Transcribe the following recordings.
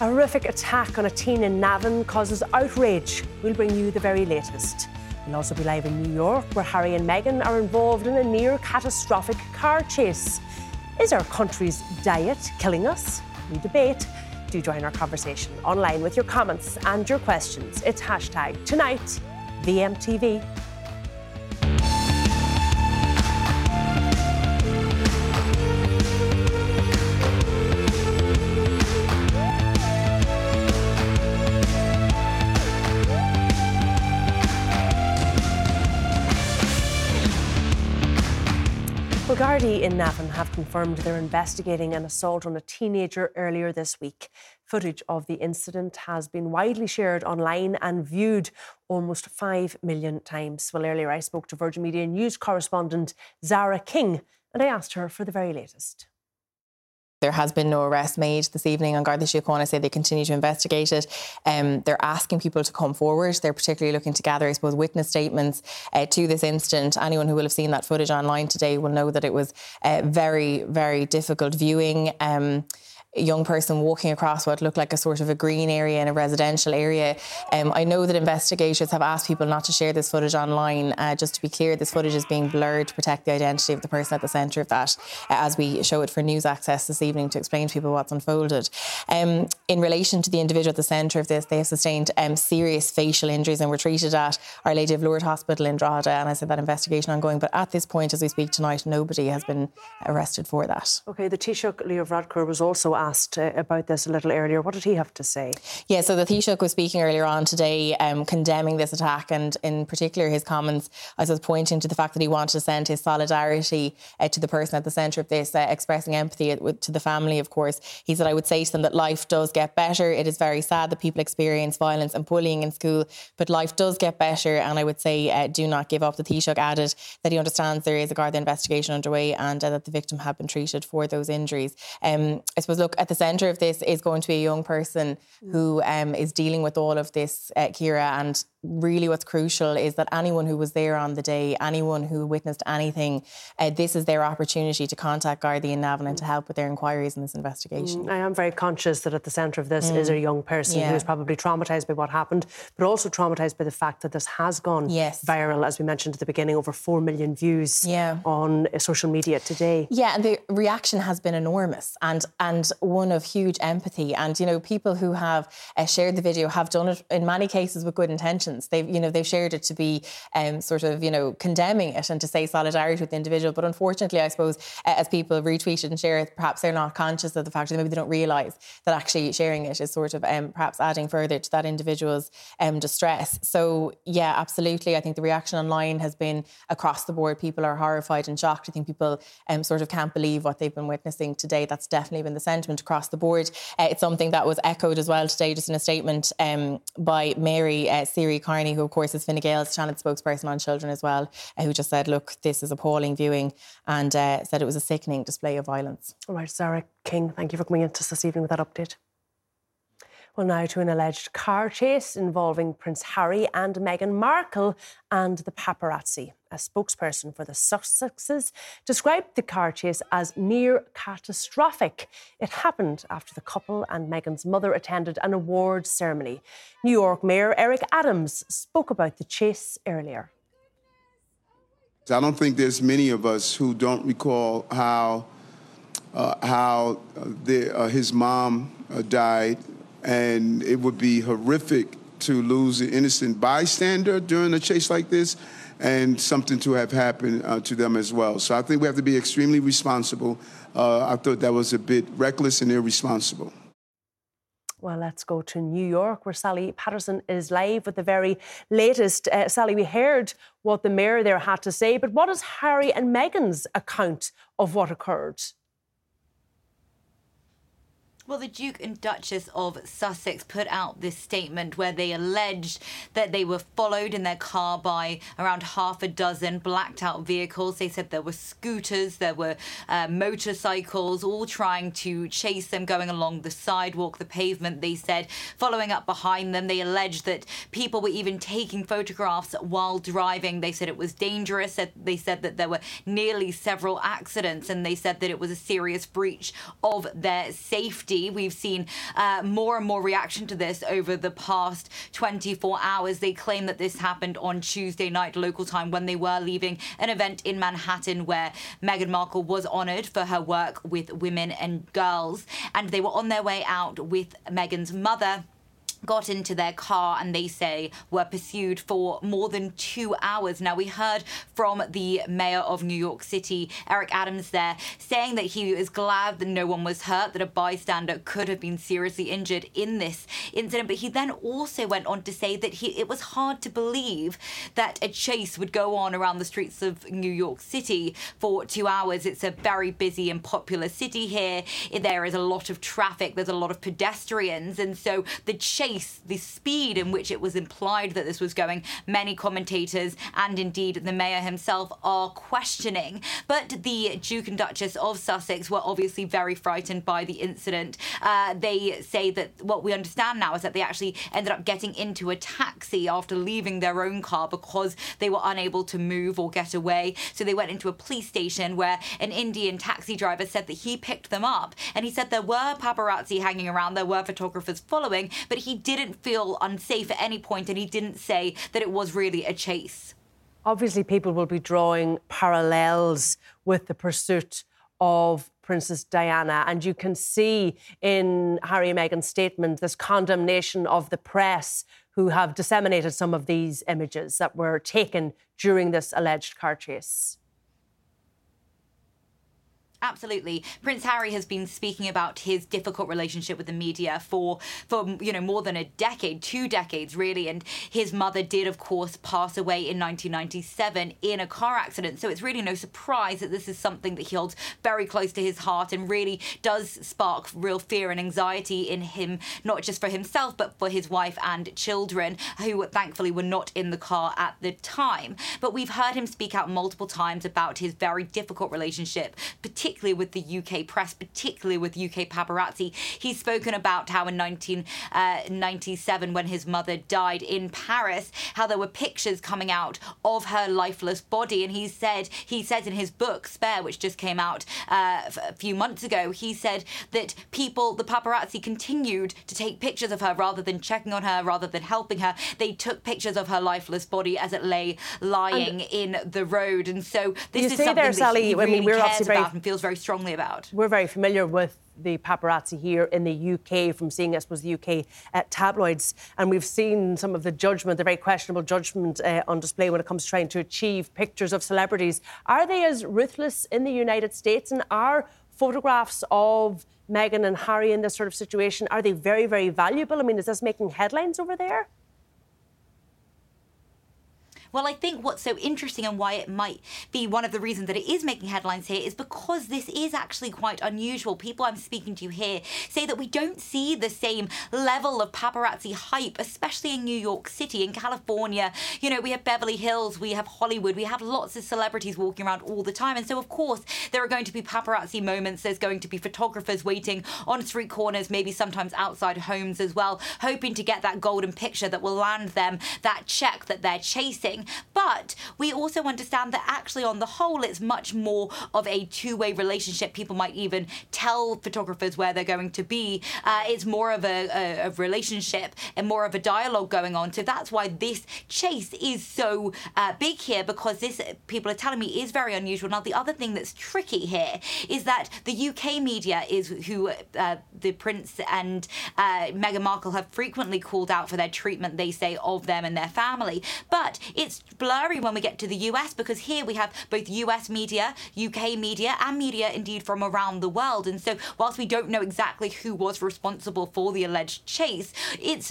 A horrific attack on a teen in Navan causes outrage. We'll bring you the very latest. We'll also be live in New York, where Harry and Meghan are involved in a near catastrophic car chase. Is our country's diet killing us? We debate. Do join our conversation online with your comments and your questions. It's hashtag tonight VMTV. Well, in Navan have confirmed they're investigating an assault on a teenager earlier this week. Footage of the incident has been widely shared online and viewed almost 5 million times. Well, earlier I spoke to Virgin Media News correspondent Zara King and I asked her for the very latest. There has been no arrest made this evening An Garda Síochána. Say they continue to investigate it. Um, they're asking people to come forward. They're particularly looking to gather, I suppose, witness statements uh, to this incident. Anyone who will have seen that footage online today will know that it was uh, very, very difficult viewing. Um, a young person walking across what looked like a sort of a green area in a residential area. Um, I know that investigators have asked people not to share this footage online. Uh, just to be clear, this footage is being blurred to protect the identity of the person at the centre of that, uh, as we show it for news access this evening to explain to people what's unfolded. Um, in relation to the individual at the centre of this, they have sustained um, serious facial injuries and were treated at Our Lady of Lourdes Hospital in Drogheda. And I said that investigation ongoing. But at this point, as we speak tonight, nobody has been arrested for that. Okay, the Taoiseach Leo Varadkar was also asked uh, about this a little earlier. What did he have to say? Yeah, so the Taoiseach was speaking earlier on today, um, condemning this attack, and in particular his comments, I was pointing to the fact that he wanted to send his solidarity uh, to the person at the centre of this, uh, expressing empathy to the family. Of course, he said, "I would say to them that life does get better. It is very sad that people experience violence and bullying in school, but life does get better." And I would say, uh, do not give up. The Taoiseach added that he understands there is a Garda investigation underway and uh, that the victim had been treated for those injuries. Um, I suppose, look at the centre of this is going to be a young person who um, is dealing with all of this, uh, Ciara, and really what's crucial is that anyone who was there on the day, anyone who witnessed anything, uh, this is their opportunity to contact Gardaí and Navan and to help with their inquiries in this investigation. Mm, I am very conscious that at the centre of this mm. is a young person yeah. who is probably traumatised by what happened, but also traumatised by the fact that this has gone yes. viral, as we mentioned at the beginning, over 4 million views yeah. on uh, social media today. Yeah, and the reaction has been enormous and, and one of huge empathy. And, you know, people who have uh, shared the video have done it in many cases with good intentions. They've, you know, they've shared it to be um, sort of, you know, condemning it and to say solidarity with the individual. But unfortunately, I suppose, uh, as people retweet it and share it, perhaps they're not conscious of the fact that maybe they don't realise that actually sharing it is sort of um, perhaps adding further to that individual's um, distress. So, yeah, absolutely. I think the reaction online has been across the board. People are horrified and shocked. I think people um, sort of can't believe what they've been witnessing today. That's definitely been the sentiment across the board. Uh, it's something that was echoed as well today, just in a statement um, by Mary uh, Seery Kearney, who of course is Fine Gael's Seanad spokesperson on children as well, uh, who just said, "Look, this is appalling viewing," and uh, said it was a sickening display of violence. All right, Zara King, thank you for coming in to us this evening with that update. Well, now to an alleged car chase involving Prince Harry and Meghan Markle and the paparazzi. A spokesperson for the Sussexes described the car chase as near catastrophic. It happened after the couple and Meghan's mother attended an awards ceremony. New York Mayor Eric Adams spoke about the chase earlier. I don't think there's many of us who don't recall how uh, how uh, the, uh, his mom uh, died and it would be horrific to lose an innocent bystander during a chase like this and something to have happened uh, to them as well. So I think we have to be extremely responsible. Uh, I thought that was a bit reckless and irresponsible. Well, let's go to New York, where Sally Patterson is live with the very latest. Uh, Sally, we heard what the mayor there had to say, but what is Harry and Meghan's account of what occurred? Well, the Duke and Duchess of Sussex put out this statement where they alleged that they were followed in their car by around half a dozen blacked out vehicles. They said there were scooters, there were uh, motorcycles, all trying to chase them going along the sidewalk, the pavement. They said, following up behind them, they alleged that people were even taking photographs while driving. They said it was dangerous. They said that there were nearly several accidents, and they said that it was a serious breach of their safety. We've seen uh, more and more reaction to this over the past 24 hours. They claim that this happened on Tuesday night local time when they were leaving an event in Manhattan where Meghan Markle was honoured for her work with women and girls. And they were on their way out with Meghan's mother got into their car and they say were pursued for more than two hours. Now, we heard from the mayor of New York City, Eric Adams, there saying that he is glad that no one was hurt, that a bystander could have been seriously injured in this incident. But he then also went on to say that he, it was hard to believe that a chase would go on around the streets of New York City for two hours. It's a very busy and popular city here. There is a lot of traffic, there's a lot of pedestrians. And so the chase pace, the speed in which it was implied that this was going, many commentators and indeed the mayor himself are questioning. But the Duke and Duchess of Sussex were obviously very frightened by the incident. Uh, they say that what we understand now is that they actually ended up getting into a taxi after leaving their own car because they were unable to move or get away. So they went into a police station where an Indian taxi driver said that he picked them up and he said there were paparazzi hanging around, there were photographers following, but he didn't feel unsafe at any point and he didn't say that it was really a chase. Obviously, people will be drawing parallels with the pursuit of Princess Diana. And you can see in Harry and Meghan's statement this condemnation of the press who have disseminated some of these images that were taken during this alleged car chase. Absolutely. Prince Harry has been speaking about his difficult relationship with the media for for you know more than a decade, two decades really, and his mother did of course pass away in 1997 in a car accident. So it's really no surprise that this is something that he holds very close to his heart and really does spark real fear and anxiety in him, not just for himself but for his wife and children who thankfully were not in the car at the time. But we've heard him speak out multiple times about his very difficult relationship, particularly particularly with the UK press, particularly with UK paparazzi. He's spoken about how in 1997, uh, when his mother died in Paris, how there were pictures coming out of her lifeless body. And he said, he says in his book, Spare, which just came out uh, a few months ago, he said that people, the paparazzi, continued to take pictures of her rather than checking on her, rather than helping her. They took pictures of her lifeless body as it lay lying and in the road. And so this is something there, that Sally, he really I mean, we're cares about and feels feels very strongly about. We're very familiar with the paparazzi here in the UK from seeing, I suppose, the UK uh, tabloids. And we've seen some of the judgment, the very questionable judgment uh, on display when it comes to trying to achieve pictures of celebrities. Are they as ruthless in the United States? And are photographs of Meghan and Harry in this sort of situation, are they very, very valuable? I mean, is this making headlines over there? Well, I think what's so interesting and why it might be one of the reasons that it is making headlines here is because this is actually quite unusual. People I'm speaking to here say that we don't see the same level of paparazzi hype, especially in New York City, in California. You know, we have Beverly Hills, we have Hollywood, we have lots of celebrities walking around all the time. And so, of course, there are going to be paparazzi moments. There's going to be photographers waiting on street corners, maybe sometimes outside homes as well, hoping to get that golden picture that will land them that check that they're chasing. But we also understand that actually, on the whole, it's much more of a two way relationship. People might even tell photographers where they're going to be. Uh, it's more of a, a, a, relationship and more of a dialogue going on. So that's why this chase is so uh, big here because this, people are telling me, is very unusual. Now, the other thing that's tricky here is that the UK media is who uh, the Prince and uh, Meghan Markle have frequently called out for their treatment, they say, of them and their family. But it's it's blurry when we get to the US because here we have both US media, UK media, and media indeed from around the world. And so, whilst we don't know exactly who was responsible for the alleged chase, it's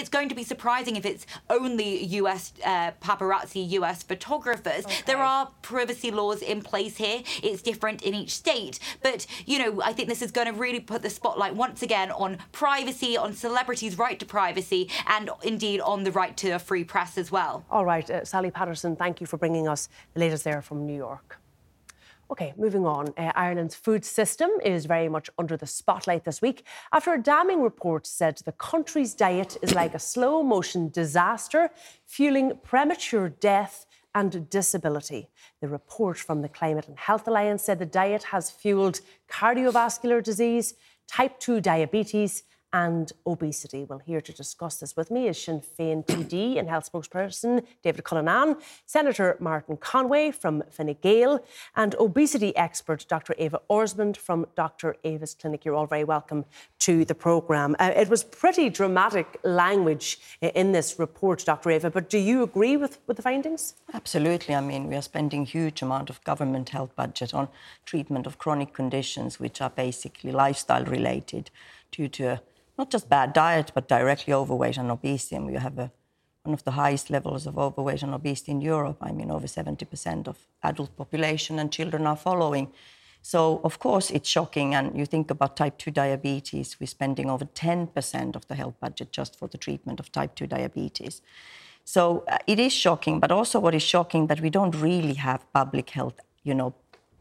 it's going to be surprising if it's only US uh, paparazzi, US photographers. Okay. There are privacy laws in place here. It's different in each state, but you know, I think this is going to really put the spotlight once again on privacy, on celebrities' right to privacy, and indeed on the right to a free press as well. All right, uh, Sally Patterson, thank you for bringing us the latest there from New York. Okay, moving on. Uh, Ireland's food system is very much under the spotlight this week after a damning report said the country's diet is like a slow motion disaster, fueling premature death and disability. The report from the Climate and Health Alliance said the diet has fueled cardiovascular disease, type 2 diabetes, and obesity. Well, here to discuss this with me is Sinn Féin TD and health spokesperson David Cullinane, Senator Martin Conway from Fine Gael, and obesity expert Dr. Eva Orsmond from Dr. Eva's Clinic. You're all very welcome to the programme. Uh, it was pretty dramatic language in this report, Dr. Eva, but do you agree with, with the findings? Absolutely. I mean, we are spending huge amount of government health budget on treatment of chronic conditions, which are basically lifestyle related due to not just bad diet, but directly overweight and obesity. And we have a, one of the highest levels of overweight and obesity in Europe. I mean, over 70% of adult population and children are following. So, of course, it's shocking. And you think about type 2 diabetes, we're spending over 10% of the health budget just for the treatment of type 2 diabetes. So uh, it is shocking, but also what is shocking that we don't really have public health, you know,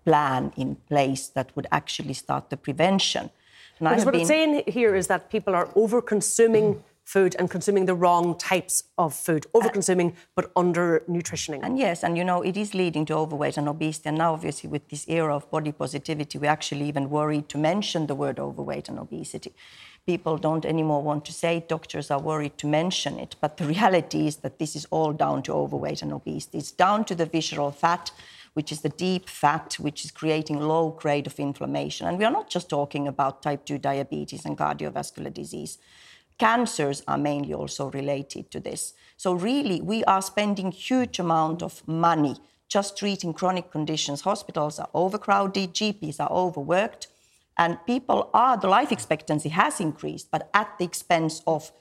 plan in place that would actually start the prevention. Because what been... it's saying here is that people are over consuming food and consuming the wrong types of food, over consuming uh, but under nutritioning. And yes, and you know, it is leading to overweight and obesity. And now, obviously, with this era of body positivity, we're actually even worried to mention the word overweight and obesity. People don't anymore want to say it, doctors are worried to mention it. But the reality is that this is all down to overweight and obesity. It's down to the visceral fat which is the deep fat, which is creating low grade of inflammation. And we are not just talking about type 2 diabetes and cardiovascular disease. Cancers are mainly also related to this. So really, we are spending huge amount of money just treating chronic conditions. Hospitals are overcrowded, GPs are overworked, and people are, the life expectancy has increased, but at the expense of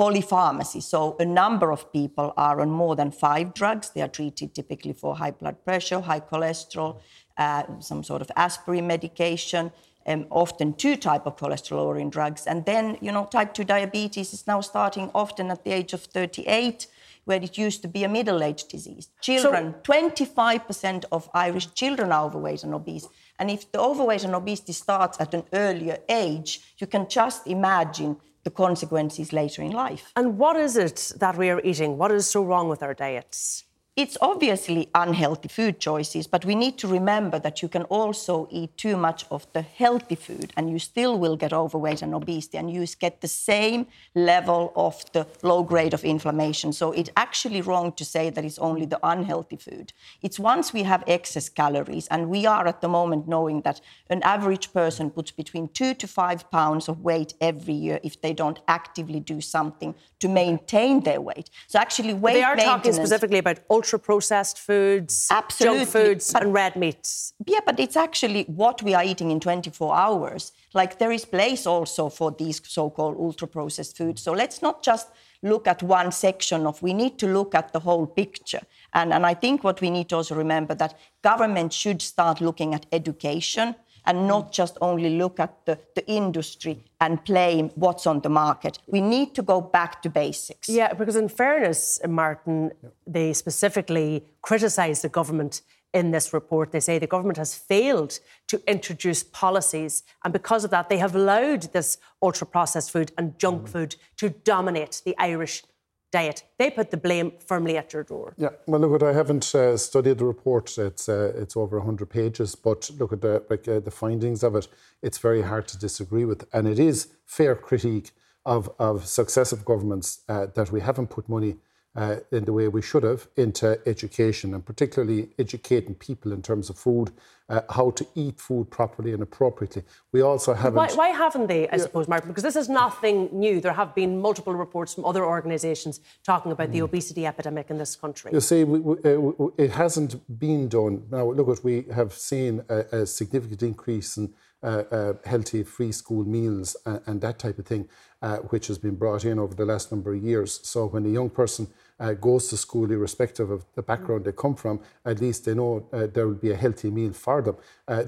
polypharmacy. So a number of people are on more than five drugs. They are treated typically for high blood pressure, high cholesterol, uh, some sort of aspirin medication, um, often two type of cholesterol-lowering drugs. And then, you know, type 2 diabetes is now starting often at the age of 38, where it used to be a middle-aged disease. Children, so, 25% of Irish children are overweight and obese. And if the overweight and obesity starts at an earlier age, you can just imagine the consequences later in life. And what is it that we are eating? What is so wrong with our diets? It's obviously unhealthy food choices, but we need to remember that you can also eat too much of the healthy food and you still will get overweight and obesity and you get the same level of the low grade of inflammation. So it's actually wrong to say that it's only the unhealthy food. It's once we have excess calories, and we are at the moment knowing that an average person puts between two to five pounds of weight every year if they don't actively do something to maintain their weight. So actually, weight they are talking specifically about ultra processed foods, Absolutely. junk foods, but, and red meats. Yeah, but it's actually what we are eating in 24 hours. Like there is place also for these so-called ultra processed foods. So let's not just look at one section of we need to look at the whole picture and, and i think what we need to also remember that government should start looking at education and not just only look at the, the industry and blame what's on the market. We need to go back to basics. Yeah, because in fairness, Martin, they specifically criticise the government in this report. They say the government has failed to introduce policies, and because of that, they have allowed this ultra processed food and junk mm. food to dominate the Irish diet. They put the blame firmly at your door. Yeah, well, look, I haven't uh, studied the report. It's uh, it's over 100 pages, but look at the like, uh, the findings of it. It's very hard to disagree with, and it is fair critique of of successive governments uh, that we haven't put money. Uh, in the way we should have into education and particularly educating people in terms of food uh, how to eat food properly and appropriately. We also haven't. Why, why haven't they, I yeah. suppose, Martin? Because this is nothing new. There have been multiple reports from other organisations talking about mm. the obesity epidemic in this country. You see, we, we, uh, it hasn't been done. Now, look, at we have seen a, a significant increase in uh, uh, healthy free school meals and, and that type of thing, uh, which has been brought in over the last number of years. So when a young person uh, goes to school, irrespective of the background they come from, at least they know uh, there will be a healthy meal for them.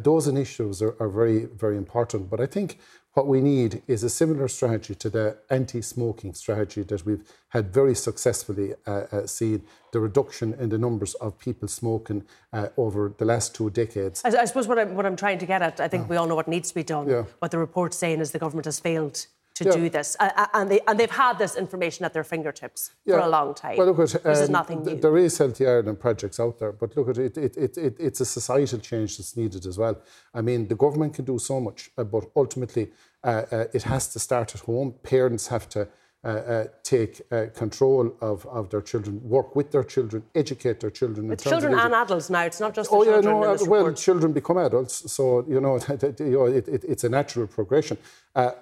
Those initiatives are, are, very, very important. But I think what we need is a similar strategy to the anti smoking strategy that we've had very successfully uh, uh, seen the reduction in the numbers of people smoking uh, over the last two decades. I, I, suppose what I'm, what I'm trying to get at, I think we all know what needs to be done. Yeah. What the report's saying is the government has failed to yeah. do this, uh, and they and they've had this information at their fingertips yeah. for a long time. Well, look at um, is um, nothing new. There is Healthy Ireland projects out there, but look at it, it, it, it, it's a societal change that's needed as well. I mean, the government can do so much, uh, but ultimately, uh, uh it has to start at home. Parents have to uh, uh, take uh, control of, of their children, work with their children, educate their children. It's children and adults now. It's not just oh yeah, no. well, report. children become adults, so you know, you know it, it, it's a natural progression. Uh,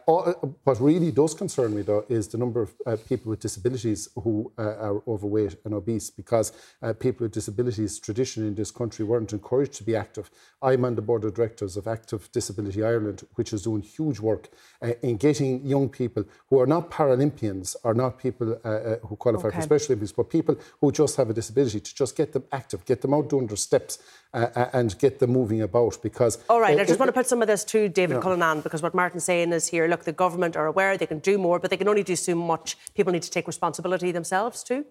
what really does concern me, though, is the number of uh, people with disabilities who uh, are overweight and obese, because uh, people with disabilities traditionally in this country weren't encouraged to be active. I'm on the board of directors of Active Disability Ireland, which is doing huge work uh, in getting young people who are not Paralympians or not people uh, who qualify okay. for Special Olympics, but people who just have a disability to just get them active, get them out doing their steps, uh, uh, and get them moving about because. All right, it, I just it, want to put some of this to David yeah. Cullinane because what Martin's saying is here look, the government are aware they can do more, but they can only do so much. People need to take responsibility themselves too.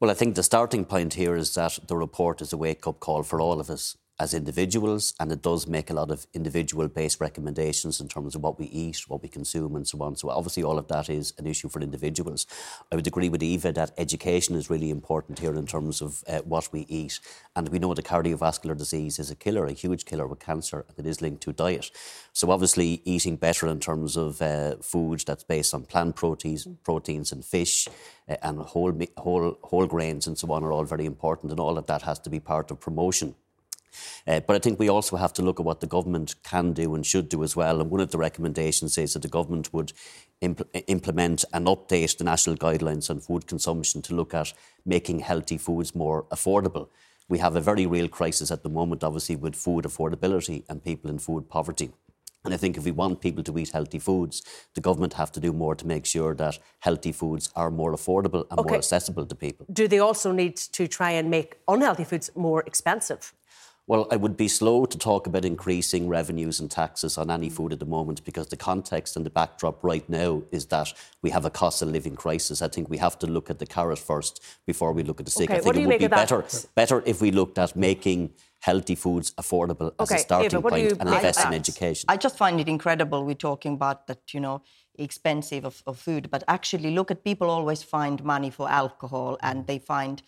Well, I think the starting point here is that the report is a wake up call for all of us as individuals, and it does make a lot of individual based recommendations in terms of what we eat, what we consume, and so on. So, obviously, all of that is an issue for individuals. I would agree with Eva that education is really important here in terms of uh, what we eat. And we know that cardiovascular disease is a killer, a huge killer with cancer, and it is linked to diet. So, obviously, eating better in terms of uh, food that's based on plant proteins, proteins and fish. Uh, and whole, whole, whole grains and so on are all very important, and all of that has to be part of promotion uh, but I think we also have to look at what the government can do and should do as well. And one of the recommendations is that the government would impl- implement and update the national guidelines on food consumption to look at making healthy foods more affordable. We have a very real crisis at the moment, obviously, with food affordability and people in food poverty. And I think if we want people to eat healthy foods, the government have to do more to make sure that healthy foods are more affordable and okay. more accessible to people. Do they also need to try and make unhealthy foods more expensive? Well, I would be slow to talk about increasing revenues and taxes on any food at the moment because the context and the backdrop right now is that we have a cost of living crisis. I think we have to look at the carrot first before we look at the stick. Okay, I think it would be better, better if we looked at making healthy foods affordable okay, as a starting Eva, point and invest in education. I just find it incredible we're talking about that, you know, expensive of, of food, but actually look at people always find money for alcohol and they find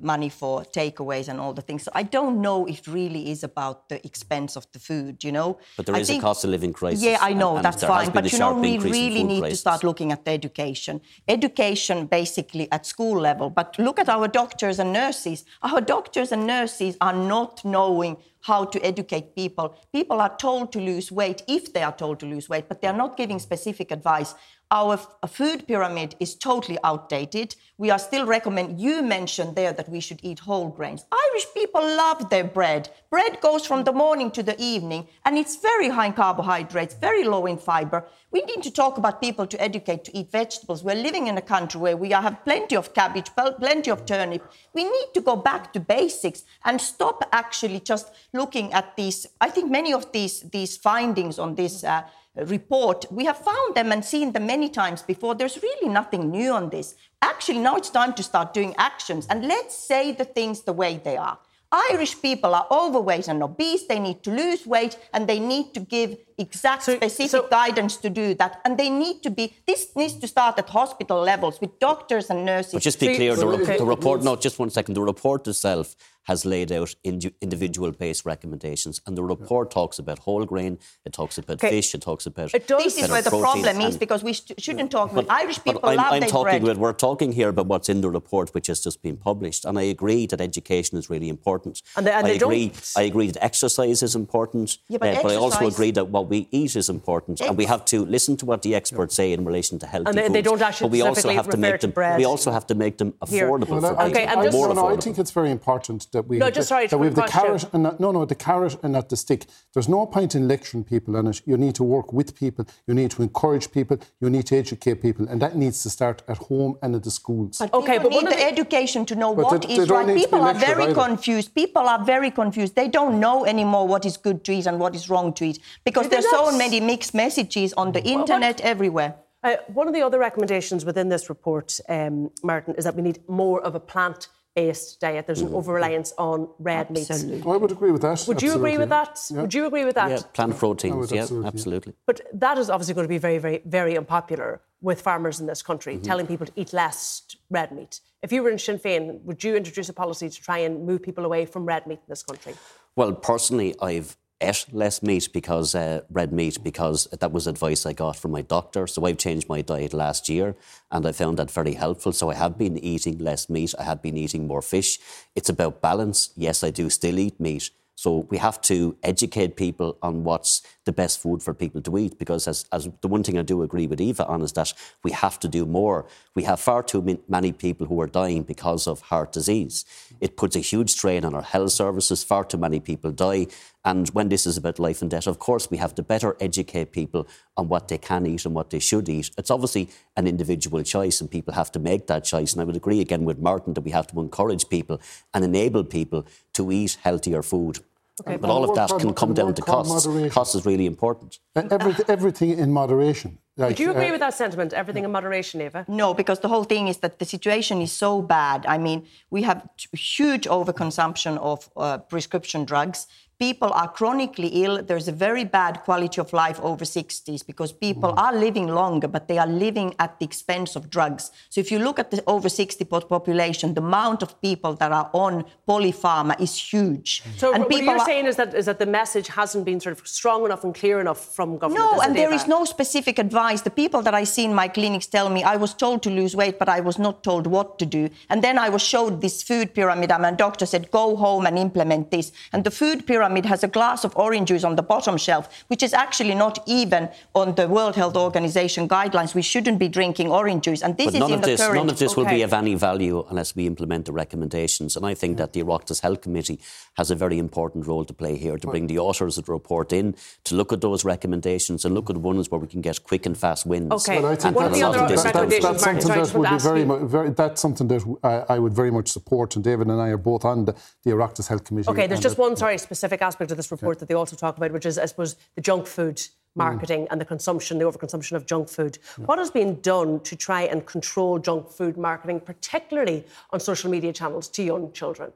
money for takeaways and all the things. So I don't know if it really is about the expense of the food, you know. But there I is think, a cost of living crisis. Yeah, I know, and, that's fine. But you know, we really need prices. to start looking at the education. Education basically at school level. But look at our doctors and nurses. Our doctors and nurses are not knowing how to educate people. People are told to lose weight if they are told to lose weight, but they are not giving specific advice. Our uh, food pyramid is totally outdated. We are still recommend. You mentioned there that we should eat whole grains. Irish people love their bread. Bread goes from the morning to the evening, and it's very high in carbohydrates, very low in fiber. We need to talk about people to educate to eat vegetables. We're living in a country where we have plenty of cabbage, plenty of turnip. We need to go back to basics and stop actually just looking at these. I think many of these these findings on this. Uh, report, we have found them and seen them many times before. There's really nothing new on this. Actually, now it's time to start doing actions and let's say the things the way they are. Irish people are overweight and obese. They need to lose weight and they need to give exact so, specific so, guidance to do that. And they need to be, this needs to start at hospital levels with doctors and nurses. But just be clear, the, okay. the report, no, just one second, the report itself has laid out individual based recommendations. And the report talks about whole grain, it talks about okay. fish, it talks about. It this is where the problem is because we sh- shouldn't talk about Irish people I'm, love I'm talking bread. About, we're talking here about what's in the report, which has just been published. And I agree that education is really important. And, they, and I, agree, don't... I agree that exercise is important. Yeah, but, uh, but I also agree that what we eat is important. Ex- and we have to listen to what the experts say in relation to healthy and they, foods. they don't actually but we also have to make them. bread. We also have to make them affordable. Well, for I, okay, I, just, no, no, I think it's very important that we no, have, just the, sorry, that we have the carrot and not, no, no, the carrot and not the stick. There's no point in lecturing people on it. You need to work with people. You need to encourage people. You need to educate people, and that needs to start at home and at the schools. But okay, but need the, the education to know what they, is they right. People are very either. confused. People are very confused. They don't know anymore what is good to eat and what is wrong to eat because there's so many mixed messages on the internet well, everywhere. Uh, one of the other recommendations within this report, um, Martin, is that we need more of a plant based diet. There's an mm-hmm. over reliance on red absolutely. meats. I would agree with that. Would absolutely. you agree with that? Yeah. Would you agree with that? Yeah, plant proteins, yeah, absolutely, absolutely. But that is obviously going to be very, very, very unpopular with farmers in this country, Mm-hmm. telling people to eat less red meat. If you were in Sinn Féin, would you introduce a policy to try and move people away from red meat in this country? Well, personally, I've ate less meat because uh, red meat because that was advice I got from my doctor. So I've changed my diet last year, and I found that very helpful. So I have been eating less meat. I have been eating more fish. It's about balance. Yes, I do still eat meat, so we have to educate people on what's the best food for people to eat because as, as the one thing I do agree with Eva on is that we have to do more. We have far too many people who are dying because of heart disease. It puts a huge strain on our health services. Far too many people die. And when this is about life and death, of course, we have to better educate people on what they can eat and what they should eat. It's obviously an individual choice, and people have to make that choice. And I would agree again with Martin that we have to encourage people and enable people to eat healthier food. Okay, but all of that can come down to costs. Cost is really important. Every, everything in moderation. Like, Would you agree uh, with that sentiment? Everything in moderation, Eva? No, because the whole thing is that the situation is so bad. I mean, we have huge overconsumption of uh, prescription drugs people are chronically ill. There's a very bad quality of life over 60s because people mm. are living longer, but they are living at the expense of drugs. So if you look at the over 60 population, the amount of people that are on polypharma is huge. So and what you're are... saying is that is that the message hasn't been sort of strong enough and clear enough from government. No, and there is no specific advice. The people that I see in my clinics tell me I was told to lose weight, but I was not told what to do. And then I was showed this food pyramid, and my doctor said, "Go home and implement this." And the food pyramid pyramid has a glass of orange juice on the bottom shelf, which is actually not even on the World Health Organization guidelines. We shouldn't be drinking orange juice. And this but is none in of the this, current... None of this okay. will be of any value unless we implement the recommendations. And I think mm. that the Oireachtas Health Committee has a very important role to play here to bring the authors of the report in, to look at those recommendations and look at ones where we can get quick and fast wins. Okay. Well, I think that's, that, that's, something that would be very, very, that's something that I, I, would very much support. And David and I are both on the, the Oireachtas Health Committee. Okay, there's just one, sorry, specific aspect of this report that they also talk about, which is, I suppose, the junk food marketing mm. and the consumption, the overconsumption of junk food. What has been done to try and control junk food marketing, particularly on social media channels to young children?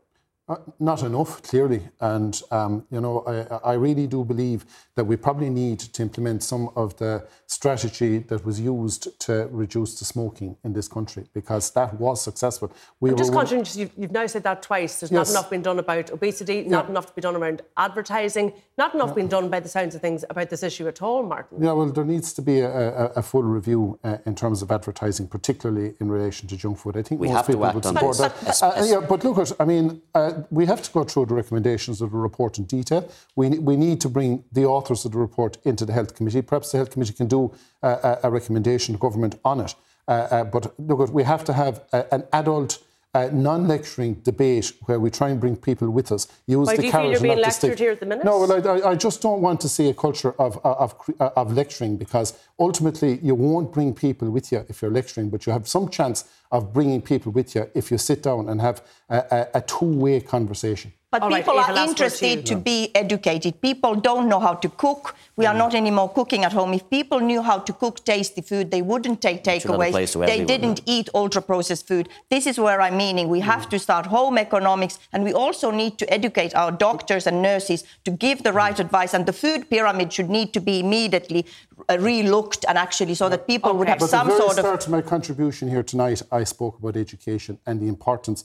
Uh, not enough, clearly. And, um, you know, I, I, really do believe that we probably need to implement some of the strategy that was used to reduce the smoking in this country because that was successful. We I'm just conscious, you've, you've, now said that twice. There's yes. not enough been done about obesity, yeah. not enough to be done around advertising, not enough yeah. been done by the sounds of things about this issue at all, Martin. Yeah, well, there needs to be a, a, a full review uh, in terms of advertising, particularly in relation to junk food. I think we most have people to act would on support that. Uh, yeah, but look, at, I mean, uh, we have to go through the recommendations of the report in detail. We, we need to bring the authors of the report into the Health Committee. Perhaps the Health Committee can do uh, a, recommendation to government on it. Uh, uh, but look, we have to have a, an adult uh, non-lecturing debate where we try and bring people with us. Use Why, the do you carrot feel you're being lectured here at the minute? No, well, I, I, just don't want to see a culture of, of, of lecturing because ultimately you won't bring people with you if you're lecturing, but you have some chance of bringing people with you if you sit down and have a, a, a two-way conversation. But All people right, are interested to, be educated. People don't know how to cook. We mm. are not anymore cooking at home. If people knew how to cook tasty food, they wouldn't take takeaways. They didn't eat ultra processed food. This is where I'm meaning. We have mm. to start home economics, and we also need to educate our doctors and nurses to give the right mm. advice. And the food pyramid should need to be immediately uh, relooked and actually so that people okay. would have but some the very sort of. start of my contribution here tonight, I spoke about education and the importance.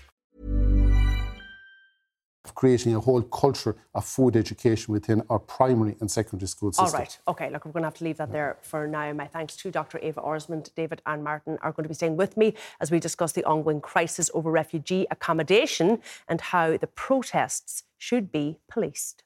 Creating a whole culture of food education within our primary and secondary school system. All right. Okay. Look, we're going to have to leave that there for now. My thanks to Dr. Eva Orsmond, David and Martin are going to be staying with me as we discuss the ongoing crisis over refugee accommodation and how the protests should be policed.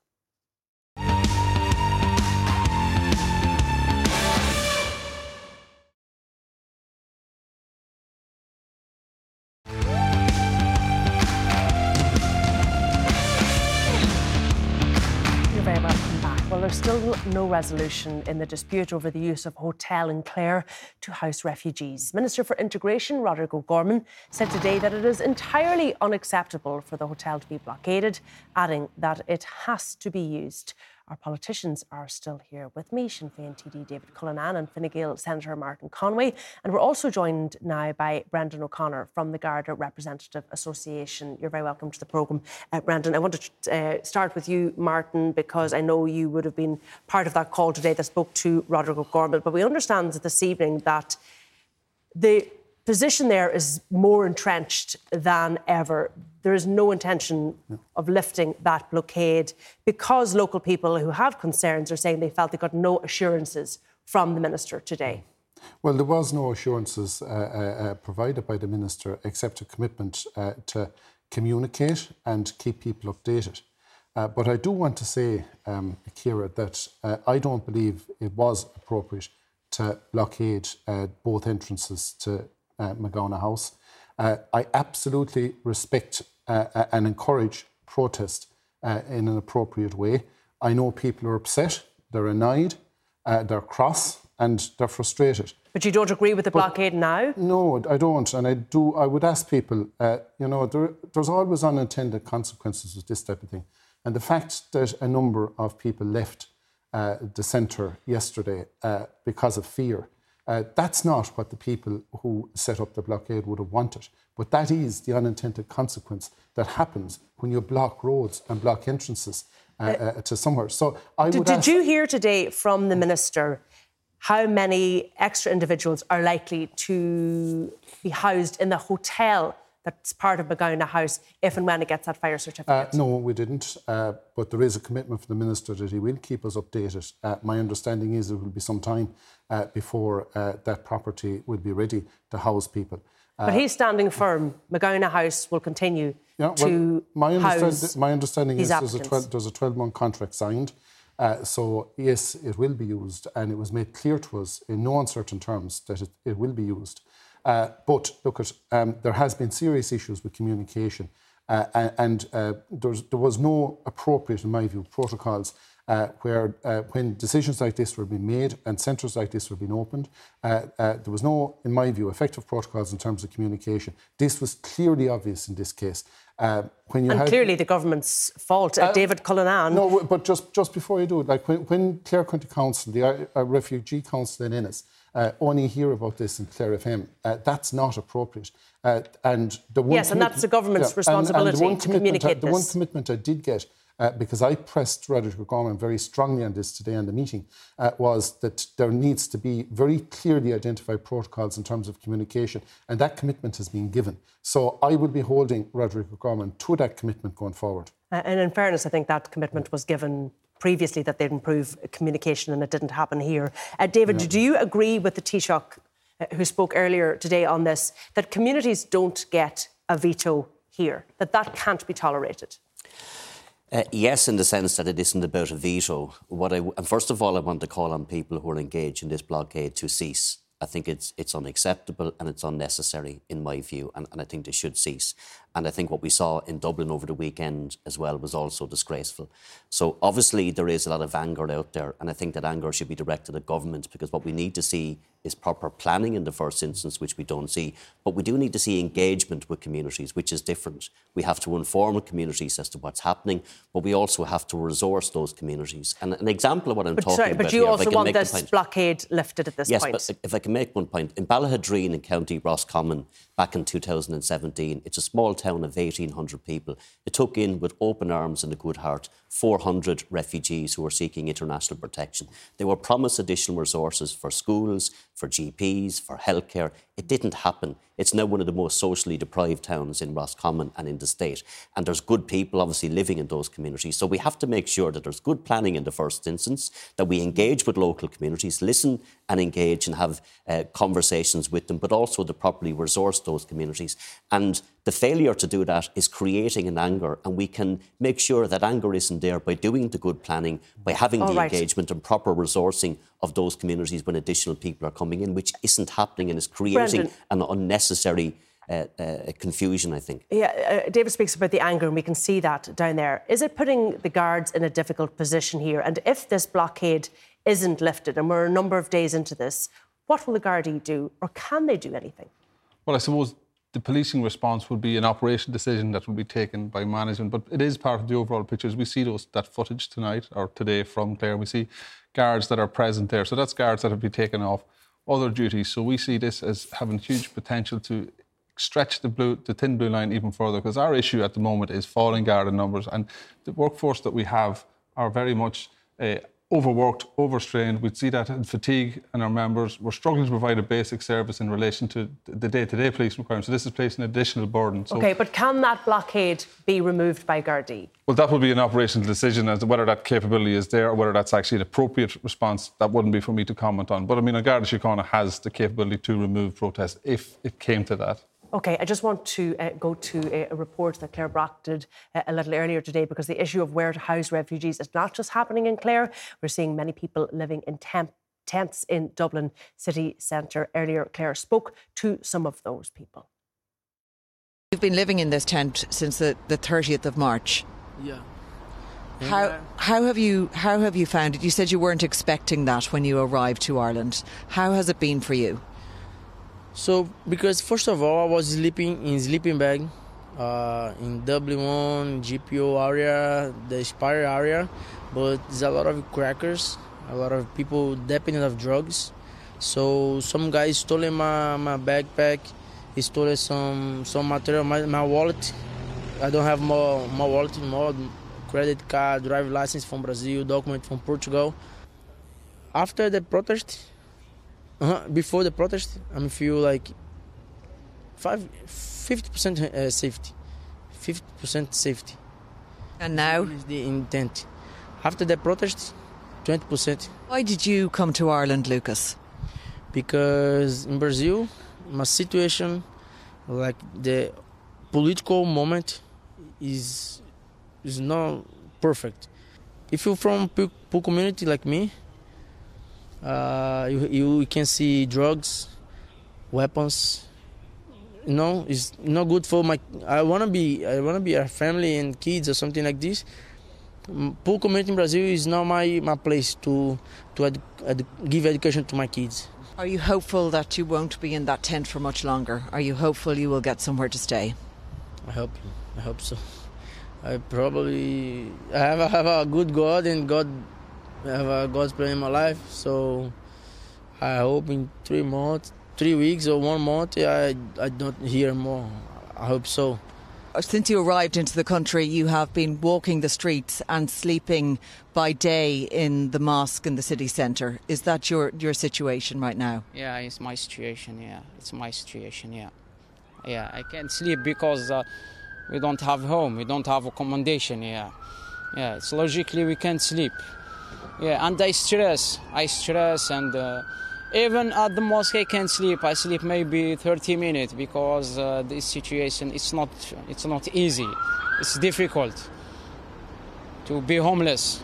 Still no resolution in the dispute over the use of a hotel in Clare to house refugees. Minister for Integration, Roderick O'Gorman, said today that it is entirely unacceptable for the hotel to be blockaded, adding that it has to be used. Our politicians are still here with me, Sinn Féin TD David Cullinane and Fine Gael Senator Martin Conway. And we're also joined now by Brendan O'Connor from the Garda Representative Association. You're very welcome to the programme, uh, Brendan. I want to uh, start with you, Martin, because I know you would have been part of that call today that spoke to Roderick O'Gorman. But we understand this evening that the position there is more entrenched than ever. There is no intention of lifting that blockade because local people who have concerns are saying they felt they got no assurances from the minister today. Well, there was no assurances uh, uh, uh, provided by the minister except a commitment uh, to communicate and keep people updated. Uh, but I do want to say, um, Ciara, that uh, I don't believe it was appropriate to blockade uh, both entrances to uh, Magowna House. Uh, I absolutely respect uh, and encourage protest uh, in an appropriate way. I know people are upset, they're annoyed, uh, they're cross, and they're frustrated. But you don't agree with the blockade now? No, I don't, and I do. I would ask people. Uh, you know, there, there's always unintended consequences of this type of thing, and the fact that a number of people left uh, the centre yesterday uh, because of fear. Uh, that's not what the people who set up the blockade would have wanted. But that is the unintended consequence that happens when you block roads and block entrances uh, uh, to somewhere. So I Did, would did you hear today from the minister how many extra individuals are likely to be housed in the hotel that's part of Magowna House if and when it gets that fire Uh, certificate? no, we didn't. Uh, but there is a commitment from the minister that he will keep us updated. Uh, my understanding is it will be some time uh, before uh, that property will be ready to house people. Uh, but he's standing firm. Magowna House will continue yeah, well, to my, house understand, my understanding is there's a, 12, there's a 12 month contract signed. Uh, so, yes, it will be used, and it was made clear to us in no uncertain terms that it, it will be used. Uh, but look, at, um, there has been serious issues with communication, uh, and, and uh, there was no appropriate, in my view, protocols uh, where uh, when decisions like this were being made and centres like this were being opened, uh, uh, there was no, in my view, effective protocols in terms of communication. This was clearly obvious in this case. Uh, when you and had, clearly the government's fault. Uh, David Cullinane. no, but just just before you do it, like when, when Clare County Council, the Refugee Council in Ennis, uh, only hear about this in Clare FM, uh, that's not appropriate. Uh, and the one Yes, and that's the government's and- and the one to commitment I- communicate The one commitment I did get, uh, because I pressed Roderick O'Gorman very strongly on this today in the meeting, uh, was that there needs to be very clearly identified protocols in terms of communication, and that commitment has been given. So I will be holding Roderick O'Gorman to that commitment going forward. Uh, and in fairness, I think that commitment was given previously that they'd improve communication and it didn't happen here. Uh, David, do you agree with the Taoiseach uh, who spoke earlier today on this that communities don't get a veto here, that that can't be tolerated? Uh, yes, in the sense that it isn't about a veto. What I, and first of all, I want to call on people who are engaged in this blockade to cease. I think it's it's unacceptable and it's unnecessary in my view, and, and I think they should cease. And I think what we saw in Dublin over the weekend as well was also disgraceful. So obviously there is a lot of anger out there, and I think that anger should be directed at government because what we need to see is proper planning in the first instance, which we don't see. But we do need to see engagement with communities, which is different. We have to inform communities as to what's happening, but we also have to resource those communities. And an example of what I'm but talking sorry, about But you here, also want this blockade lifted at this yes, point? Yes, but if I can make one point. In Ballaghaderreen in County Roscommon, back in 2017. It's a small town of 1,800 people. It took in with open arms and a good heart 400 refugees who were seeking international protection. They were promised additional resources for schools, for GPs, for healthcare. It didn't happen. It's now one of the most socially deprived towns in Roscommon and in the state. And there's good people obviously living in those communities. So we have to make sure that there's good planning in the first instance, that we engage with local communities, listen and engage and have uh, conversations with them, but also to properly resource those communities. And the failure to do that is creating an anger, and we can make sure that anger isn't there by doing the good planning, by having All the right. engagement and proper resourcing of those communities when additional people are coming in, which isn't happening and is creating Brendan. an unnecessary uh, uh, confusion, I think. Yeah, uh, David speaks about the anger, and we can see that down there. Is it putting the guards in a difficult position here? And if this blockade isn't lifted, and we're a number of days into this, what will the Gardaí do, or can they do anything? Well, I suppose the policing response would be an operation decision that would be taken by management, but it is part of the overall picture. We see those that footage tonight or today from Clare, we see guards that are present there. So that's guards that have been taken off other duties. So we see this as having huge potential to stretch the blue, the thin blue line even further. Because our issue at the moment is falling guard in numbers, and the workforce that we have are very much. Uh, overworked, overstrained. We'd see that in fatigue and our members. We're struggling to provide a basic service in relation to the day-to-day police requirements. So this is placing an additional burden. So, okay, but can that blockade be removed by Gardaí? well, that will be an operational decision as to whether that capability is there or whether that's actually an appropriate response. That wouldn't be for me to comment on. But I mean, a Garda Síochána has the capability to remove protest if it came to that. Okay, I just want to uh, go to a, a report that Claire Brock did uh, a little earlier today because the issue of where to house refugees is not just happening in Clare. We're seeing many people living in temp- tents in Dublin city centre. Earlier, Claire spoke to some of those people. You've been living in this tent since the, the 30th of March. Yeah. How how have you how have you found it? You said you weren't expecting that when you arrived to Ireland. How has it been for you? So because first of all, I was sleeping in sleeping bag, uh, in W1 GPO area, the Spire area, but there's a lot of crackers, a lot of people dependent of drugs. So some guys stole my my backpack, he stole some some material, my, my wallet. I don't have more my wallet anymore. Credit card, driver license from Brazil, document from Portugal. After the protest, uh before the protest, I feel like five, 50% uh, safety, 50% safety. And now? Is the intent. After the protest, 20%. Why did you come to Ireland, Lucas? Because in Brazil, my situation, like the political moment, is is not perfect. If you're from poor community like me, uh, you, you can see drugs, weapons. You know, it's not good for my. I wanna be. I wanna be a family and kids or something like this. Poor community in Brazil is not my my place to to ed, ed, give education to my kids. Are you hopeful that you won't be in that tent for much longer? Are you hopeful you will get somewhere to stay? I hope. I hope so. I probably I have I have a good God and God have a God's plan in my life. So I hope in three months, three weeks or one month, I I don't hear more. I hope so. Since you arrived into the country, you have been walking the streets and sleeping by day in the mosque in the city centre. Is that your, your situation right now? Yeah, it's my situation. Yeah, it's my situation. Yeah, yeah. I can't sleep because uh, we don't have home. We don't have accommodation. Yeah, yeah. It's logically we can't sleep. Yeah, and I stress. I stress, and uh, Even at the mosque, I can't sleep. I sleep maybe 30 minutes because uh, this situation it's not it's not easy. It's difficult to be homeless.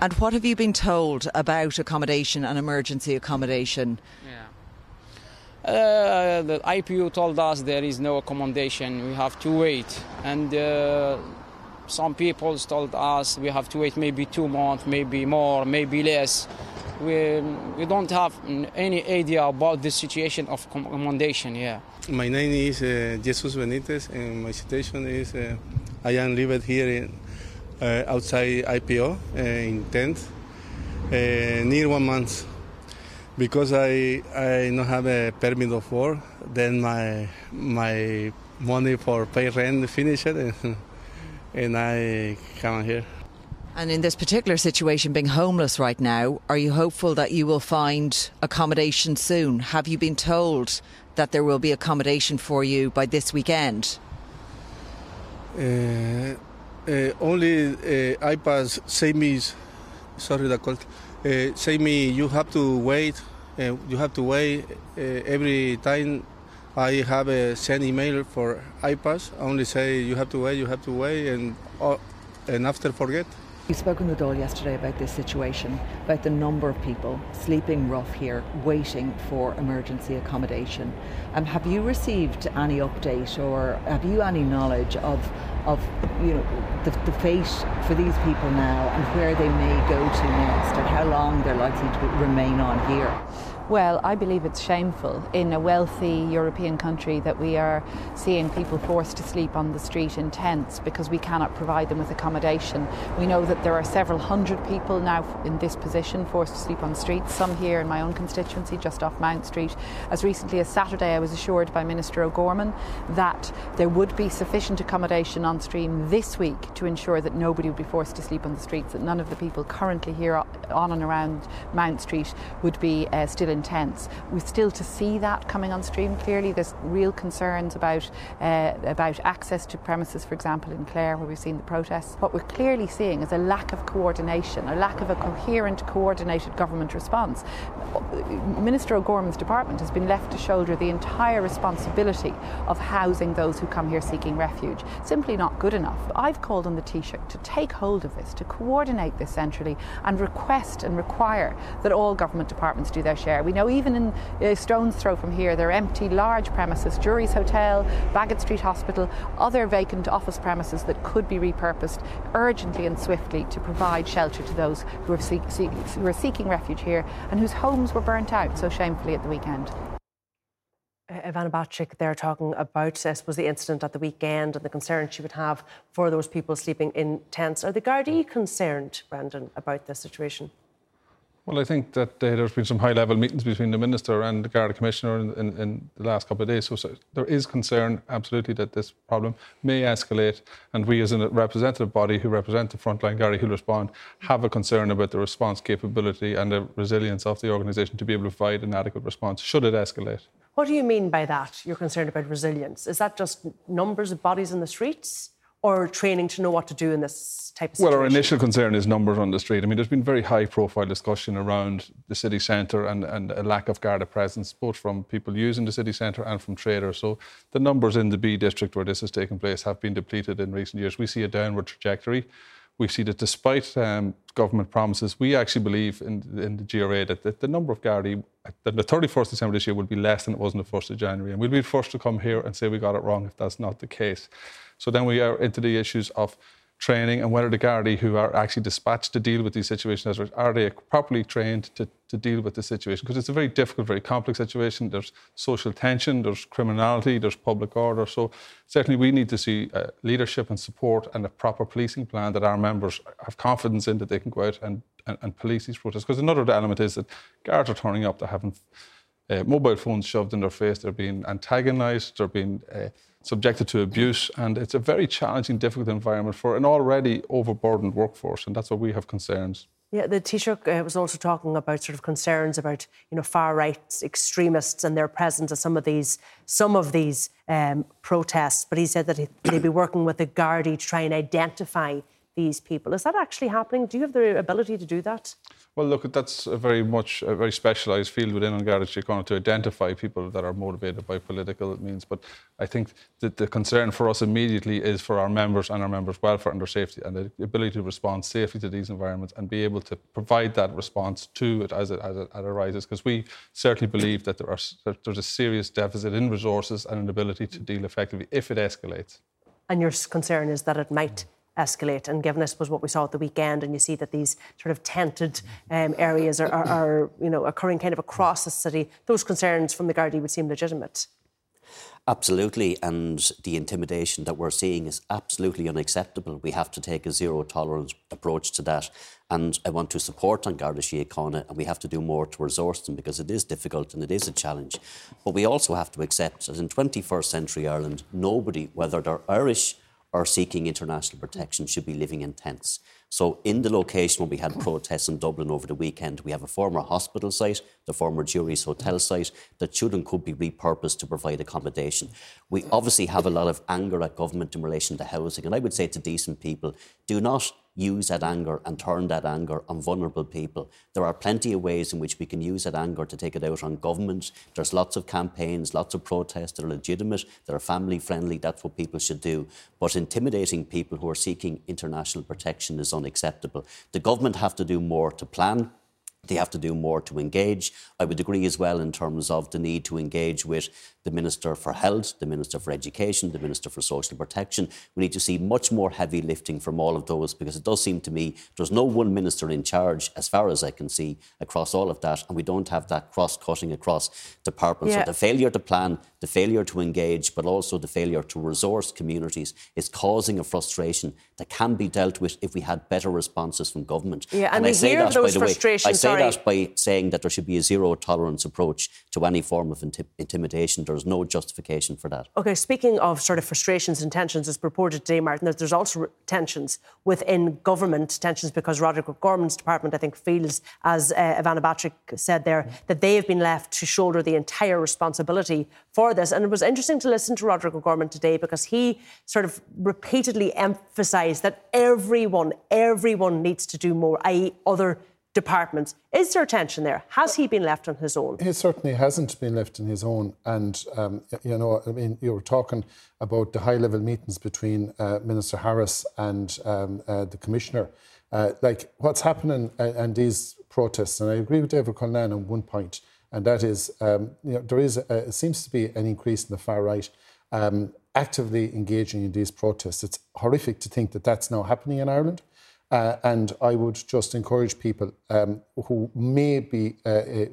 And what have you been told about accommodation and emergency accommodation? Yeah. Uh, the IPU told us there is no accommodation. We have to wait, and uh, some people told us we have to wait maybe two months, maybe more, maybe less. We, we don't have any idea about the situation of accommodation. Yeah. My name is uh, Jesus Benitez, and my situation is uh, I am living here in, uh, outside IPO uh, in tent uh, near one month because I I don't have a permit of work. Then my my money for pay rent finished, and, I come here. And in this particular situation, being homeless right now, are you hopeful that you will find accommodation soon? Have you been told that there will be accommodation for you by this weekend? Uh, uh, only uh, IPAS say me, sorry, the call. Uh, say me you have to wait. Uh, you have to wait uh, every time. I have a send email for IPAS. Only say you have to wait. You have to wait, and uh, and after forget. You spoke in the Dáil yesterday about this situation, about the number of people sleeping rough here, waiting for emergency accommodation. Um, have you received any update, or have you any knowledge of, of you know, the, the fate for these people now, and where they may go to next, and how long they're likely to remain on here? Well, I believe it's shameful in a wealthy European country that we are seeing people forced to sleep on the street in tents because we cannot provide them with accommodation. We know that there are several hundred people now in this position forced to sleep on streets, some here in my own constituency just off Mount Street. As recently as Saturday, I was assured by Minister O'Gorman that there would be sufficient accommodation on stream this week to ensure that nobody would be forced to sleep on the streets, that none of the people currently here on and around Mount Street would be uh, still in tents. We're still to see that coming on stream clearly. There's real concerns about uh, about access to premises, for example, in Clare, where we've seen the protests. What we're clearly seeing is a lack of coordination, a lack of a coherent, coordinated government response. Minister O'Gorman's department has been left to shoulder the entire responsibility of housing those who come here seeking refuge. Simply not good enough. I've called on the Taoiseach to take hold of this, to coordinate this centrally, and request and require that all government departments do their share. We know even in uh, stone's throw from here, there are empty large premises, Jury's Hotel, Bagot Street Hospital, other vacant office premises that could be repurposed urgently and swiftly to provide shelter to those who are, who are seeking refuge here and whose homes were burnt out so shamefully at the weekend. Ivana Bacik there talking about, I suppose, the incident at the weekend and the concern she would have for those people sleeping in tents. Are the Gardaí concerned, Brendan, about this situation? Well, I think that uh, there's been some high-level meetings between the minister and the Garda commissioner in, in, in the last couple of days. So, so, there is concern, absolutely, that this problem may escalate, and we, as a representative body who represent the frontline Garda who respond, have a concern about the response capability and the resilience of the organisation to be able to provide an adequate response should it escalate. What do you mean by that? You're concerned about resilience? Is that just numbers of bodies in the streets? Or training to know what to do in this type of situation? Well, our initial concern is numbers on the street. I mean, there's been very high profile discussion around the city centre and, and a lack of Garda presence, both from people using the city centre and from traders. So the numbers in the B district where this has taken place have been depleted in recent years. We see a downward trajectory. We see that despite um, government promises, we actually believe in, in the GRA that, that the number of Gardaí, the 31st December this year will be less than it was on the 1st of January. And we'll be first to come here and say we got it wrong if that's not the case. So then we are into the issues of training and whether the Gardaí who are actually dispatched to deal with these situations are they properly trained to, to deal with the situation? Because it's a very difficult very complex situation. There's social tension there's criminality there's public order. So certainly we need to see uh, leadership and support and a proper policing plan that our members have confidence in that they can go out and, and, and police these protests. Because another element is that guards are turning up. They're having uh, mobile phones shoved in their face. They're being antagonized. They're being uh, subjected to abuse. And it's a very challenging, difficult environment for an already overburdened workforce. And that's why we have concerns. Yeah, the Taoiseach uh, was also talking about sort of concerns about you know far right extremists and their presence at some of these some of these um, protests. But he said that they'd be working with the Gardaí to try and identify these people. Is that actually happening? Do you have the ability to do that? Well, look, that's a very much a very specialised field within An Garda Síochána to identify people that are motivated by political means. But I think that the concern for us immediately is for our members and our members' welfare and their safety and the ability to respond safely to these environments and be able to provide that response to it as it, as it, as it arises. Because we certainly believe that there are, that there's a serious deficit in resources and an ability to deal effectively if it escalates. And your concern is that it might escalate. And given, I suppose, what we saw at the weekend, and you see that these sort of tented um, areas are, are, are, you know, occurring kind of across the city, those concerns from the Gardaí would seem legitimate. Absolutely, and the intimidation that we're seeing is absolutely unacceptable. We have to take a zero tolerance approach to that. And I want to support An Garda Síochána, and we have to do more to resource them because it is difficult and it is a challenge. But we also have to accept that in 21st century Ireland, nobody, whether they're Irish, or seeking international protection should be living in tents. So, in the location where we had protests in Dublin over the weekend, we have a former hospital site, the former Jury's Hotel site, that should and could be repurposed to provide accommodation. We obviously have a lot of anger at government in relation to housing, and I would say to decent people do not use that anger and turn that anger on vulnerable people. There are plenty of ways in which we can use that anger to take it out on government. There's lots of campaigns, lots of protests that are legitimate, that are family friendly. That's what people should do. But intimidating people who are seeking international protection is unacceptable. The government have to do more to plan they have to do more to engage. I would agree as well in terms of the need to engage with the Minister for Health, the Minister for Education, the Minister for Social Protection. We need to see much more heavy lifting from all of those because it does seem to me there's no one minister in charge, as far as I can see, across all of that, and we don't have that cross cutting across departments. Yeah. So the failure to plan, the failure to engage, but also the failure to resource communities is causing a frustration that can be dealt with if we had better responses from government. Yeah, and, and I say that, by the way, I say sorry. that by saying that there should be a zero tolerance approach to any form of inti- intimidation. There's no justification for that. Okay, speaking of sort of frustrations and tensions, as purported today, Martin, that there's also tensions within government, tensions because Roderic Gorman's department, I think, feels, as uh, Ivana Bacik said there, that they have been left to shoulder the entire responsibility for this. And it was interesting to listen to Roderic O'Gorman today because he sort of repeatedly emphasised that everyone, everyone needs to do more, i.e., other departments. Is there tension there? Has he been left on his own? He certainly hasn't been left on his own. And, um, you know, I mean, you were talking about the high level meetings between uh, Minister Harris and um, uh, the Commissioner. Uh, like, what's happening uh, and these protests, and I agree with David Cullinane on one point, and that is, um, you know, there is, a, it seems to be an increase in the far right. Um, actively engaging in these protests. It's horrific to think that that's now happening in Ireland. Uh, and I would just encourage people um, who may be uh, uh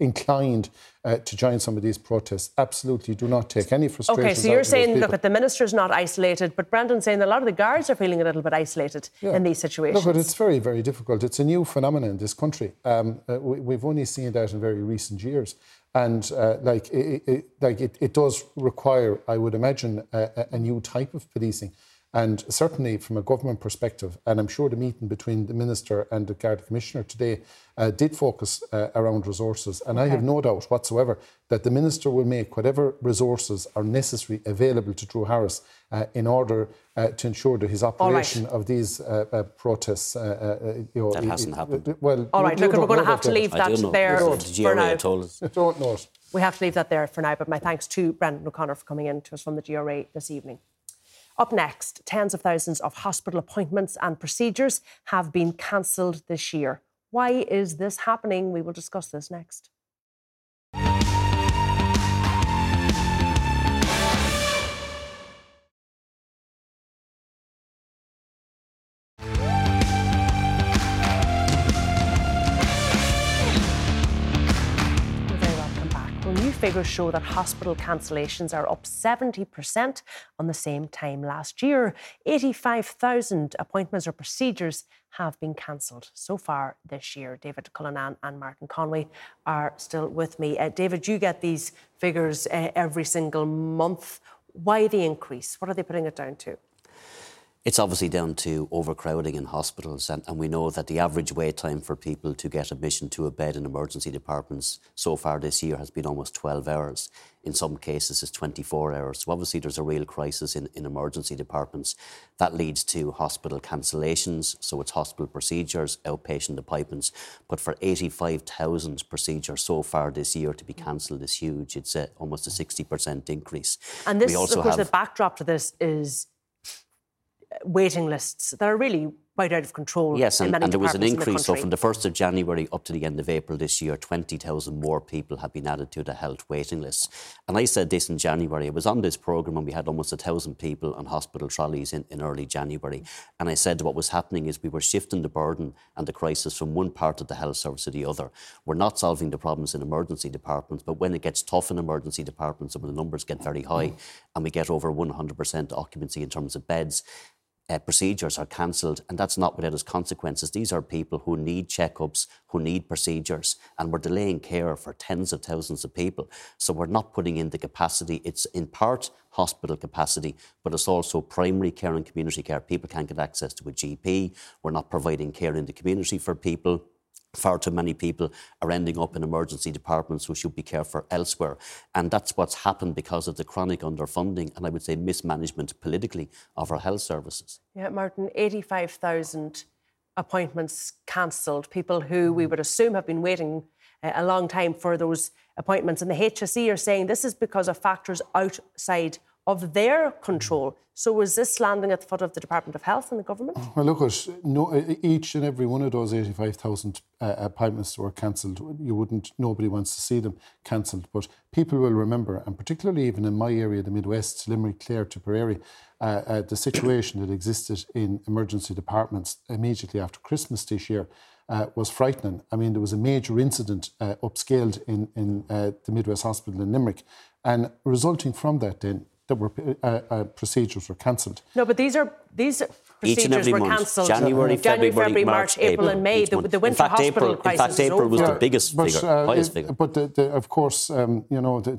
inclined uh, to join some of these protests. Absolutely, do not take any frustration. Okay, so you're saying, look, at the minister's not isolated, but Brendan's saying a lot of the guards are feeling a little bit isolated yeah. in these situations. Look, but it's very, very difficult. It's a new phenomenon in this country. Um, uh, we, have only seen that in very recent years. And uh, like, it, it, like it, it, does require, I would imagine, a, a new type of policing. And certainly from a government perspective, and I'm sure the meeting between the Minister and the Garda Commissioner today uh, did focus uh, around resources. And okay. I have no doubt whatsoever that the Minister will make whatever resources are necessary available to Drew Harris uh, in order uh, to ensure that his operation right. of these uh, uh, protests. you know, that hasn't happened. Well, all right, look, we're going to have to leave that there for now. Told us. don't know it. We have to leave that there for now. But my thanks to Brendan O'Connor for coming in to us from the GRA this evening. Up next, tens of thousands of hospital appointments and procedures have been cancelled this year. Why is this happening? We will discuss this next. Figures show that hospital cancellations are up 70% on the same time last year. 85,000 appointments or procedures have been cancelled so far this year. David Cullinane and Martin Conway are still with me. Uh, David, you get these figures uh, every single month. Why the increase? What are they putting it down to? It's obviously down to overcrowding in hospitals, and, and, we know that the average wait time for people to get admission to a bed in emergency departments so far this year has been almost 12 hours. In some cases, it's 24 hours. So, obviously, there's a real crisis in, in emergency departments. That leads to hospital cancellations, so it's hospital procedures, outpatient appointments. But for 85,000 procedures so far this year to be cancelled is huge. It's a, almost a 60% increase. And this, of course, have, the backdrop to this is waiting lists that are really quite out of control. Yes, and, and there was an increase. So from the 1st of January up to the end of April this year, 20,000 more people have been added to the health waiting list. And I said this in January. I was on this programme and we had almost 1,000 people on hospital trolleys in, in early January. And I said what was happening is we were shifting the burden and the crisis from one part of the health service to the other. We're not solving the problems in emergency departments, but when it gets tough in emergency departments and when the numbers get very high mm. and we get over 100% occupancy in terms of beds, uh, procedures are cancelled, and that's not without its consequences. These are people who need checkups, who need procedures, and we're delaying care for tens of thousands of people. So we're not putting in the capacity. It's in part hospital capacity, but it's also primary care and community care. People can't get access to a GP. We're not providing care in the community for people far too many people are ending up in emergency departments who should be cared for elsewhere. And that's what's happened because of the chronic underfunding and I would say mismanagement politically of our health services. Yeah, Martin, 85,000 appointments cancelled, people who we would assume have been waiting uh, a long time for those appointments. And the HSE are saying this is because of factors outside of their control. So was this landing at the foot of the Department of Health and the government? Well, look, at no, each and every one of those 85,000 uh, appointments were cancelled. You wouldn't, nobody wants to see them cancelled. But people will remember, and particularly even in my area, the Midwest, Limerick, Clare, Tipperary, uh, uh, the situation that existed in emergency departments immediately after Christmas this year. Uh, was frightening. I mean, there was a major incident uh, upscaled in, in uh, the Midwest Hospital in Limerick. And resulting from that, then, that were uh, uh, procedures were cancelled. No, but these are these procedures were cancelled. January, January, February, February March, April, April, and May. The, the, winter fact, hospital April, crisis in fact, April was over. the biggest but, figure, uh, highest figure. But the, the, of course, um, you know, the,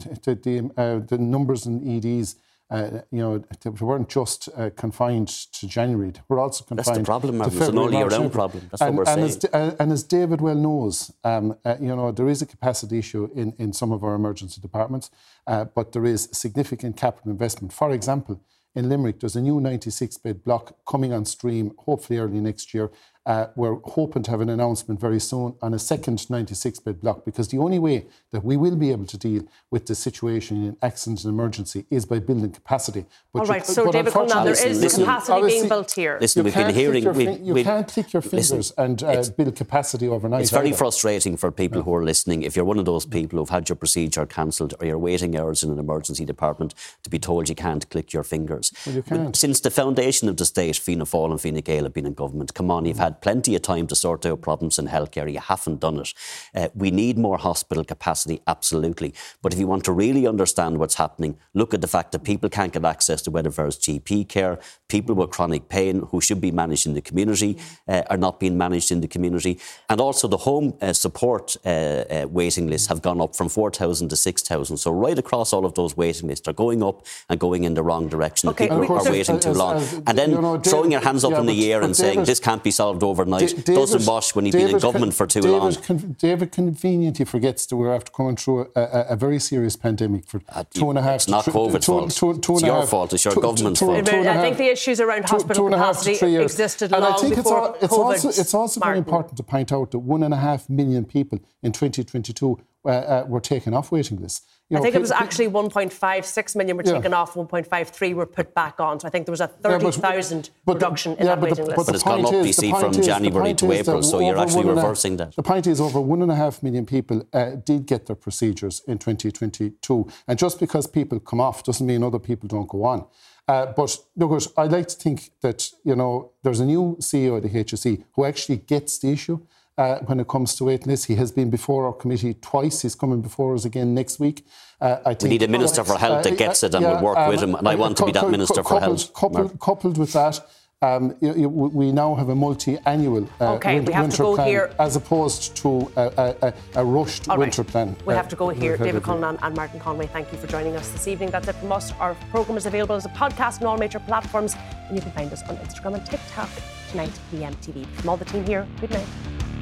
the, uh, the numbers in EDs uh, you know, they weren't just uh, confined to January. They were also confined. That's the problem, to It's an all year round problem. That's and, what we're and saying. As, and as David well knows, um, uh, you know, there is a capacity issue in, in some of our emergency departments, uh, but there is significant capital investment. For example, in Limerick, there's a new 96 bed block coming on stream, hopefully early next year. Uh, we're hoping to have an announcement very soon on a second 96 bed block because the only way that we will be able to deal with the situation in accident and emergency is by building capacity. But All right, you, so David Cullinane, there is listen, capacity being built here. Listen, we've been hearing. Your, we, you can't click your fingers listen, and uh, build capacity overnight. It's very either. frustrating for people who are listening. If you're one of those people who've had your procedure cancelled or you're waiting hours in an emergency department to be told you can't click your fingers. Well, you can't. Since the foundation of the state, Fianna Fáil and Fine Gael have been in government, come on, you've had plenty of time to sort out problems in healthcare. You haven't done it. Uh, we need more hospital capacity, absolutely. But if you want to really understand what's happening, look at the fact that people can't get access to whether GP care, people with chronic pain who should be managed in the community uh, are not being managed in the community. And also the home uh, support uh, uh, waiting lists have gone up from 4,000 to 6,000. So right across all of those waiting lists are going up and going in the wrong direction. Okay, people are waiting too long. and then you know, David, throwing your hands up yeah, in the air and saying this can't be solved overnight David, doesn't wash when you've David, been in government for too David, long. Con- David conveniently forgets that we're after coming through a, a, a very serious pandemic for uh, two and a half. It's not COVID's fault. Two, two it's your half, fault. It's your government's fault. I think the issues around hospital capacity existed and long I think before it's, all, it's also, it's also very important to point out that one and a half million people in 2022 uh, uh, were taken off waiting lists. You know, I think it was actually 1.56 million were taken off, 1.53 were put back on. So I think there was a 30,000 yeah, reduction in yeah, that waiting the, list. But, but it's gone up, you see, from is, January to April, so you're actually reversing that. The point is, over one and a half million people uh, did get their procedures in 2022. And just because people come off doesn't mean other people don't go on. Uh, but look, I like to think that you know there's a new CEO of the HSE who actually gets the issue uh, when it comes to waiting lists. He has been before our committee twice. He's coming before us again next week. Uh, I think, we need a minister for health that uh, gets it and yeah, will work um, with him. And I want to be that minister coupled, for health. Coupled, coupled with that. um, you, you, we now have a multi-annual uh, okay, winter, we have winter to go plan here. as opposed to a, a, a rushed All right. winter plan. We'll uh, have to go here. David of and Martin Conway, thank you for joining us this evening. That's it from us. Our programme is available as a podcast on all major platforms, and you can find us on Instagram and TikTok tonight, VMTV. From all the team here, good night.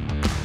Bye.